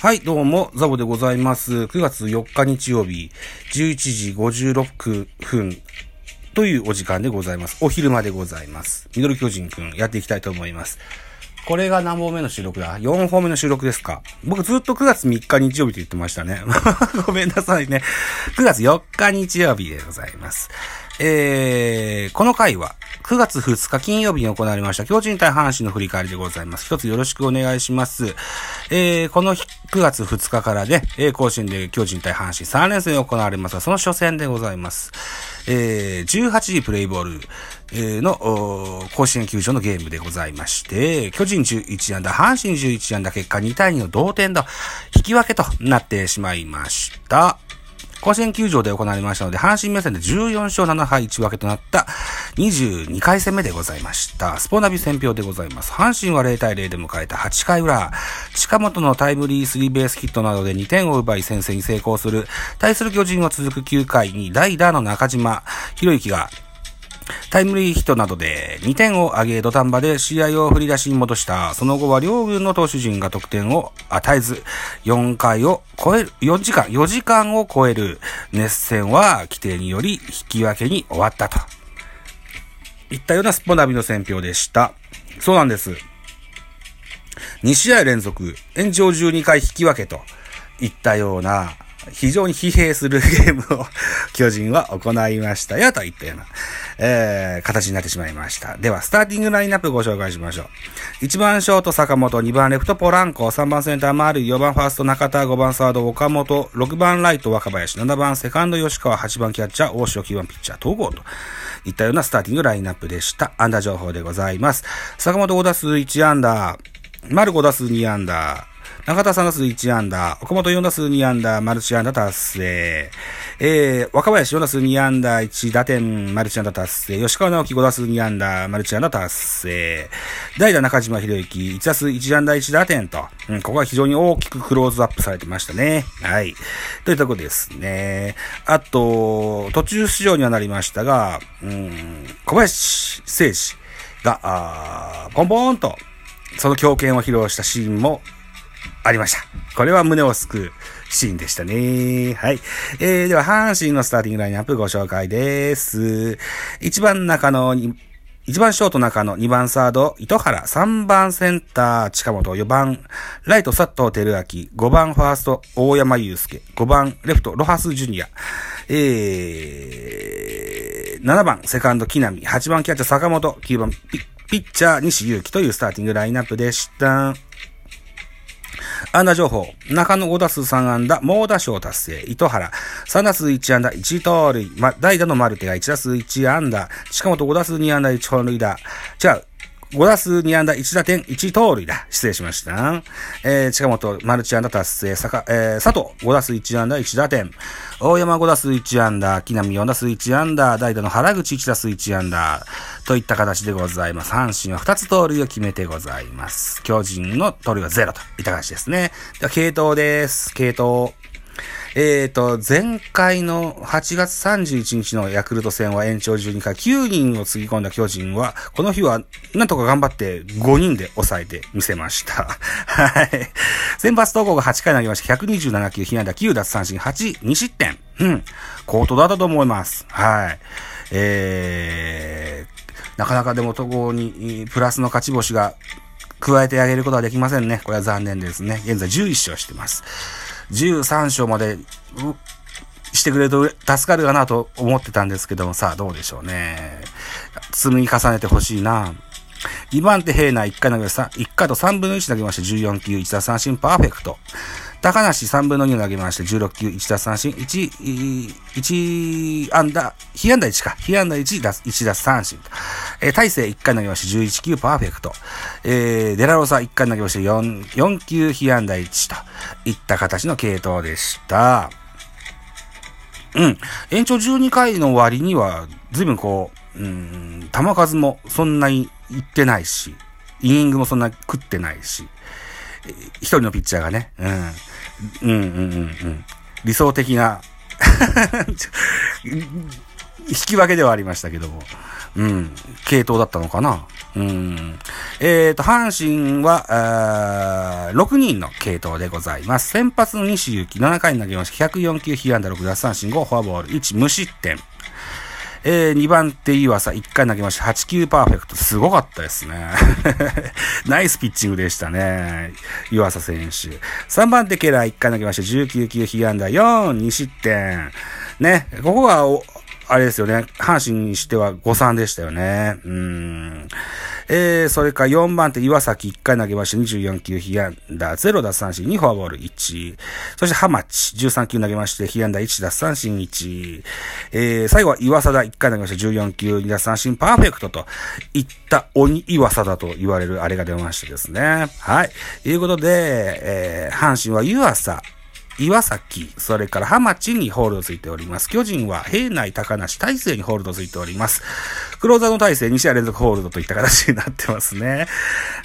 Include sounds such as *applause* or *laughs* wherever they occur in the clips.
はい、どうも、ザボでございます。9月4日日曜日、11時56分というお時間でございます。お昼間でございます。ミドル巨人くん、やっていきたいと思います。これが何本目の収録だ ?4 本目の収録ですか僕ずっと9月3日日曜日と言ってましたね。*laughs* ごめんなさいね。9月4日日曜日でございます。えー、この回は9月2日金曜日に行われました巨人対阪神の振り返りでございます。一つよろしくお願いします。えー、この日9月2日からね、え、甲子園で巨人対阪神3連戦行われますが、その初戦でございます。えー、18時プレイボール、えーの、甲子園球場のゲームでございまして、巨人11安打、阪神11安打、結果2対2の同点の、引き分けとなってしまいました。甲子園球場で行われましたので、阪神目線で14勝7敗1分けとなった22回戦目でございました。スポナビ戦表でございます。阪神は0対0で迎えた8回裏、近本のタイムリースリーベースヒットなどで2点を奪い先制に成功する、対する巨人は続く9回に代打の中島博之がタイムリーヒットなどで2点を挙げ土壇場で試合を振り出しに戻した。その後は両軍の投手陣が得点を与えず、4回を超える、4時間、4時間を超える熱戦は規定により引き分けに終わったと。いったようなスポナビの選評でした。そうなんです。2試合連続、延長12回引き分けといったような、非常に疲弊するゲームを巨人は行いましたよといったような、えー、形になってしまいました。では、スターティングラインナップご紹介しましょう。1番ショート坂本、2番レフトポランコ、3番センター丸井、4番ファースト中田、5番サード岡本、6番ライト若林、7番セカンド吉川、8番キャッチャー大城、9番ピッチャー東郷といったようなスターティングラインナップでした。アンダー情報でございます。坂本5打数1アンダー、丸5打数2アンダー、中田3打数1安打、岡本4打数2安打、マルチ安打達成。えー、若林4打数2安打、1打点、マルチ安打達成。吉川直樹5打数2安打、マルチ安打達成。代打中島博之、1打数1安打1打点と、うん、ここは非常に大きくクローズアップされてましたね。はい。というところですね。あと、途中出場にはなりましたが、うん、小林誠司が、あポンポーンと、その強肩を披露したシーンもありました。これは胸を救うシーンでしたね。はい。えー、では、阪神のスターティングラインナップご紹介です。1番中野に、1番ショート中野、2番サード、糸原、3番センター、近本、4番、ライト、佐藤輝明、5番ファースト、大山祐介、5番、レフト、ロハスジュニア、えー、7番、セカンド、木浪、8番、キャッチャー、坂本、9番、ピピッチャー、西祐希というスターティングラインナップでした。安打情報。中野5打数3安打、猛打賞達成。糸原。3打数1安打、1盗塁。ま、代打のマルテが1打数1安打。近本5打数2安打、1本塁打。違う。5打数2安打、1打点、1盗塁だ。失礼しました。えー、近本、マルチ安打達成。さか、えー、佐藤、5打数1安打、1打点。大山5打数1安打、木浪4打数1安打、代打の原口1打数1安打。といった形でございます。阪神は2つ盗塁を決めてございます。巨人の盗塁は0といった形ですね。では、系統です。系統。えーと、前回の8月31日のヤクルト戦は延長12回9人をつぎ込んだ巨人は、この日はなんとか頑張って5人で抑えてみせました。*laughs* はい。先発投稿が8回投げました。127球、被安打9奪三振8、2失点。うん。コートだったと思います。はい。えー、なかなかでも統合にプラスの勝ち星が加えてあげることはできませんね。これは残念ですね。現在11勝してます。13章まで、してくれると助かるかなと思ってたんですけども、さあどうでしょうね。積み重ねてほしいな。2番手平内1回投げ。1回と3分の1投げまして14球1打三振パーフェクト。高梨3分の2を投げまして16球1打三振1、1安打、被安打1か。被安打1打、1打三振。えー、大勢1回投げまして11球パーフェクト。えー、デラロサ1回投げまして4、4球被安打1といった形の系統でした。うん。延長12回の割には、随分こう、うん、球数もそんなにいってないし、イニングもそんな食ってないし、一人のピッチャーがね、うん、うん、うん、うん、うん。理想的な *laughs* 引き分けではありましたけども。うん。系統だったのかな。うん。えっ、ー、と、阪神は、6人の系統でございます。先発の西行き、7回に投げました。104球、被安打6奪三振5、フォアボール1、無失点。えー、2番手岩佐、1回投げました。8球パーフェクト。すごかったですね。*laughs* ナイスピッチングでしたね。岩佐選手。3番手ケラー、1回投げました。19球、被安打4、2失点。ね、ここが、あれですよね。阪神にしては誤算でしたよね。うん。えー、それか4番手、岩崎1回投げまして24球、被安打0奪三振2フォアボール1。そして浜地13球投げまして、被安打1奪三振1。えー、最後は岩貞1回投げまして14球2奪三振パーフェクトといった鬼岩貞と言われるあれが出ましてですね。はい。ということで、えー、阪神は湯浅、岩崎、それから浜地にホールドついております。巨人は平内高梨大勢にホールドついております。クローザーの大勢2試合連続ホールドといった形になってますね。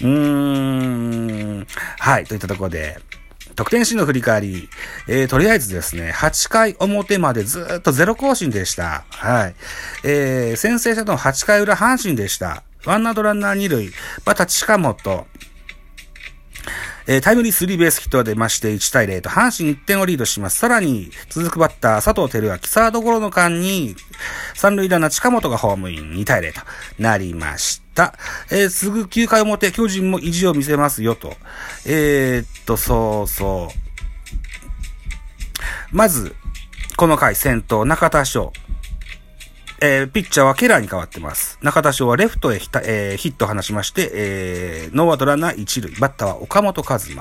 うーん。はい、といったところで、得点シーンの振り返り、えー、とりあえずですね、8回表までずっとゼロ更新でした。はい。えー、先制したの8回裏阪神でした。ワンアウトランナー2塁、また近本、えー、タイムリースリーベースヒットが出まして1対0と阪神1点をリードします。さらに続くバッター佐藤輝明、サードゴロの間に三塁ランナー近本がホームイン2対0となりました。えー、すぐ9回表巨人も意地を見せますよと。えー、っと、そうそう。まず、この回先頭中田翔。えー、ピッチャーはケラーに変わってます。中田翔はレフトへヒ,、えー、ヒットを放しまして、えー、ノーアウトランナー一塁。バッターは岡本和真。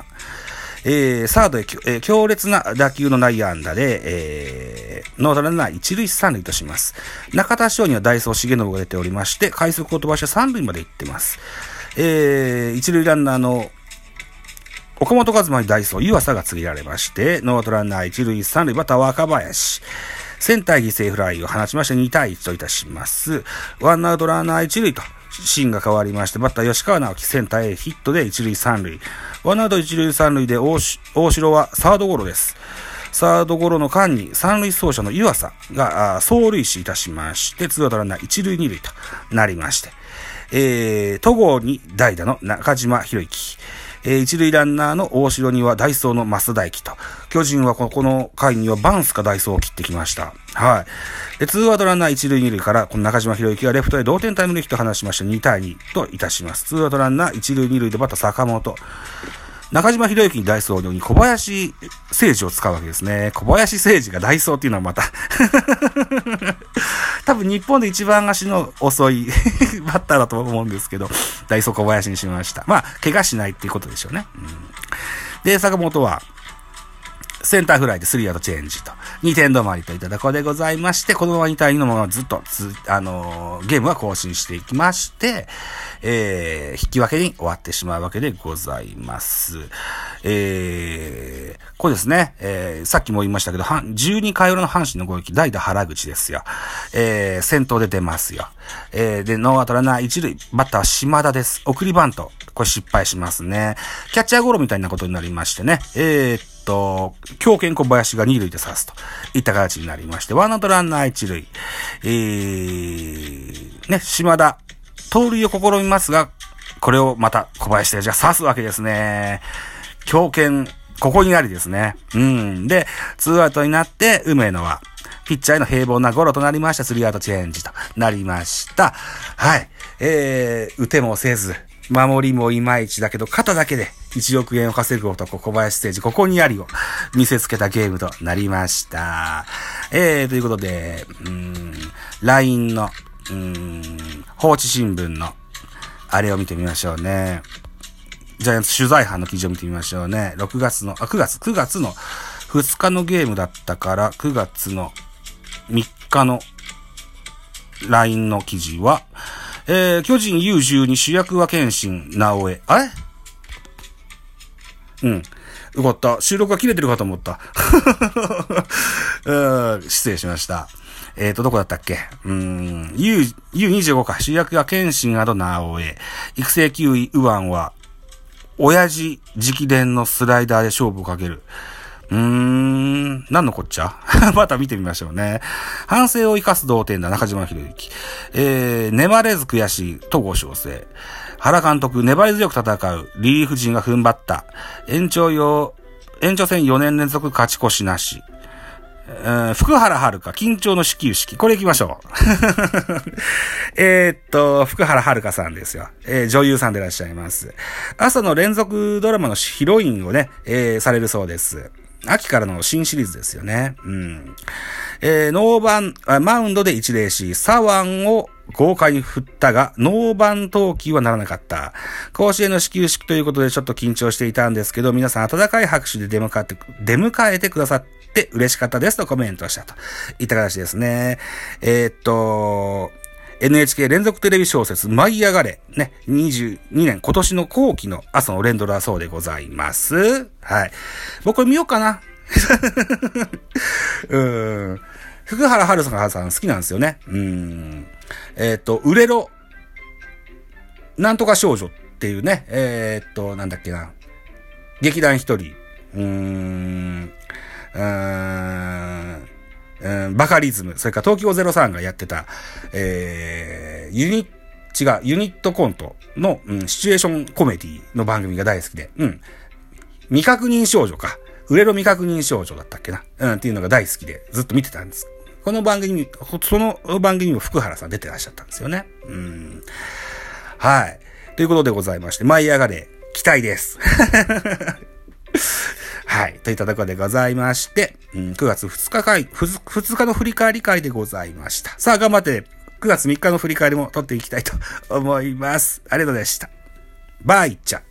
えー、サードへ、えー、強烈な打球の内野安打で、えー、ノーアウトランナー一塁三塁とします。中田翔にはダイソー重信が出ておりまして、快速を飛ばして三塁まで行ってます。えー、一塁ランナーの岡本和真にダイソー、湯浅が告げられまして、ノーアウトランナー一塁三塁、バッターは若林。センター犠牲フライを放ちまして2対1といたします。ワンアウトランナー1塁と、シーンが変わりまして、バッター吉川尚輝センターへヒットで1塁3塁。ワンアウト1塁3塁で大城はサードゴロです。サードゴロの間に三塁走者の湯浅が走塁死いたしまして、ツーアウトランナー1塁2塁となりまして、えー、戸郷に代打の中島博之。えー、一塁ランナーの大城にはダイソーの増大輝と、巨人はこの回にはバンスかダイソーを切ってきました。はい。で、ツーアウトランナー一塁二塁から、この中島博之がレフトへ同点タイムリーヒット放しまして、2対2といたします。ツーアウトランナー一塁二塁でバッター坂本。中島博之にダイソーに小林誠司を使うわけですね。小林誠司がダイソーっていうのはまた多分日本で一番足の遅い *laughs* バッターだと思うんですけど、ダイソー小林にしました。まあ、怪我しないっていうことでしょうね。うん、で、坂本は、センターフライでスリーアウトチェンジと。2点止まりといったところでございまして、このまま2対2のままずっとつ、あのー、ゲームは更新していきまして、えー、引き分けに終わってしまうわけでございます。えー、これですね、えー、さっきも言いましたけど、12回裏の阪神の攻撃、代打原口ですよ。えー、先頭で出ますよ。えー、で、ノーアウトランナー一塁、バッター島田です。送りバント。これ失敗しますね。キャッチャーゴロみたいなことになりましてね。えー、と、強肩小林が二塁で刺すといった形になりまして、ワンアウトランナー一塁、えー、ね、島田、盗塁を試みますが、これをまた小林でじゃ刺すわけですね。強肩、ここになりですね。うん。で、ツーアウトになって、梅野は、ピッチャーへの平凡なゴロとなりました。スリーアウトチェンジとなりました。はい。えー、打てもせず、守りもいまいちだけど、肩だけで1億円を稼ぐ男、小林ステージ、ここにありを見せつけたゲームとなりました。えー、ということで、うん、LINE の、うん、放置新聞の、あれを見てみましょうね。ジャイアンツ取材班の記事を見てみましょうね。6月の、あ、9月、9月の2日のゲームだったから、9月の3日の LINE の記事は、えー、巨人 U12 主役は謙信、直江。あれ？うん。よかった。収録が切れてるかと思った。*laughs* 失礼しました。えっ、ー、と、どこだったっけ？うん、U、U25 か。主役が謙信など直江。育成9位、右腕は、親父直伝のスライダーで勝負をかける。うーん、何のこっちゃ？*laughs* また見てみましょうね。反省を生かす同点だ、中島博之。えー、粘れず悔しい、戸郷翔征。原監督、粘り強く戦う、リリーフ陣が踏ん張った。延長用、延長戦4年連続勝ち越しなし。福原遥緊張の始球式。これ行きましょう。*laughs* えっと、福原遥さんですよ。えー、女優さんでいらっしゃいます。朝の連続ドラマのヒロインをね、えー、されるそうです。秋からの新シリーズですよね。うん。えー、ノーバン、マウンドで一礼し、左腕を豪快に振ったが、ノーバン投球はならなかった。甲子園の始球式ということでちょっと緊張していたんですけど、皆さん温かい拍手で出迎えて、出迎えてくださって嬉しかったですとコメントしたと。いった形ですね。えー、っと、NHK 連続テレビ小説、舞い上がれ。ね、22年、今年の後期の朝の連ドラそうでございます。はい。僕これ見ようかな。*laughs* うん。福原春さん好きなんですよね。うん。えっ、ー、と、売れろ、なんとか少女っていうね、えっ、ー、と、なんだっけな。劇団一人。うーん。うーん。うん、バカリズム、それから東京03がやってた、えー、ユニット違う、ユニットコントの、うん、シチュエーションコメディの番組が大好きで、うん。未確認少女か。売れろ未確認少女だったっけな。うん、っていうのが大好きで、ずっと見てたんです。この番組に、その番組にも福原さん出てらっしゃったんですよね。うん。はい。ということでございまして、舞い上がれ、期待です。*laughs* はい。といったところでございまして、うん、9月2日会、2日の振り返り会でございました。さあ、頑張って、9月3日の振り返りも撮っていきたいと思います。ありがとうございました。バイチャ。